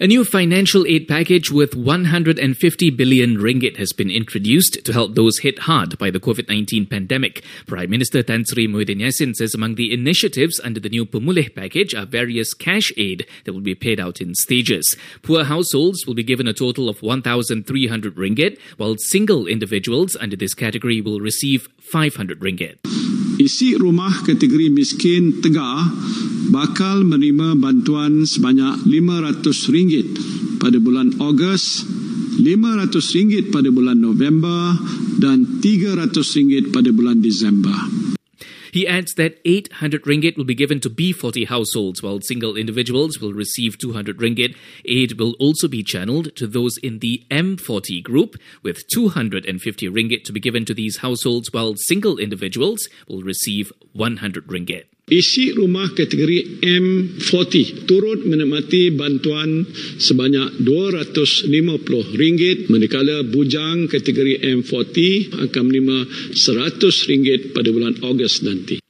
A new financial aid package worth 150 billion ringgit has been introduced to help those hit hard by the COVID 19 pandemic. Prime Minister Tan Sri Muhyiddin Yassin says among the initiatives under the new Pemulih package are various cash aid that will be paid out in stages. Poor households will be given a total of 1,300 ringgit, while single individuals under this category will receive 500 ringgit. Isi rumah kategori miskin tegar bakal menerima bantuan sebanyak RM500 pada bulan Ogos, RM500 pada bulan November dan RM300 pada bulan Disember. He adds that 800 ringgit will be given to B40 households, while single individuals will receive 200 ringgit. Aid will also be channeled to those in the M40 group, with 250 ringgit to be given to these households, while single individuals will receive 100 ringgit. Isi rumah kategori M40 turut menikmati bantuan sebanyak RM250 manakala bujang kategori M40 akan menerima RM100 pada bulan Ogos nanti.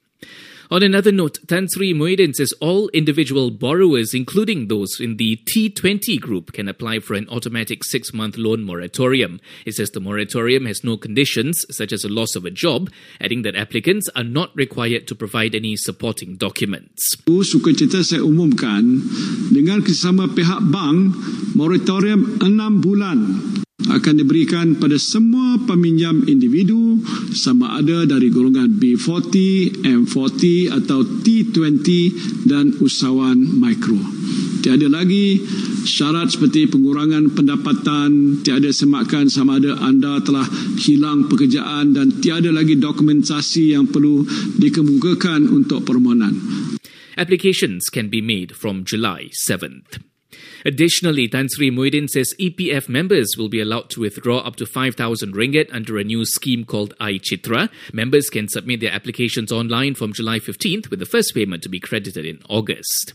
On another note, Tan Sri Muhyiddin says all individual borrowers, including those in the T20 group, can apply for an automatic six month loan moratorium. He says the moratorium has no conditions, such as a loss of a job, adding that applicants are not required to provide any supporting documents. Suka cita saya umumkan dengan kerjasama pihak bank moratorium enam bulan akan diberikan pada semua peminjam individu sama ada dari golongan B40, M40 atau T20 dan usahawan mikro. Tiada lagi syarat seperti pengurangan pendapatan, tiada semakan sama ada anda telah hilang pekerjaan dan tiada lagi dokumentasi yang perlu dikemukakan untuk permohonan. Applications can be made from July 7th. Additionally, Tan Sri Muhyiddin says EPF members will be allowed to withdraw up to 5,000 ringgit under a new scheme called iCitra. Members can submit their applications online from July 15th with the first payment to be credited in August.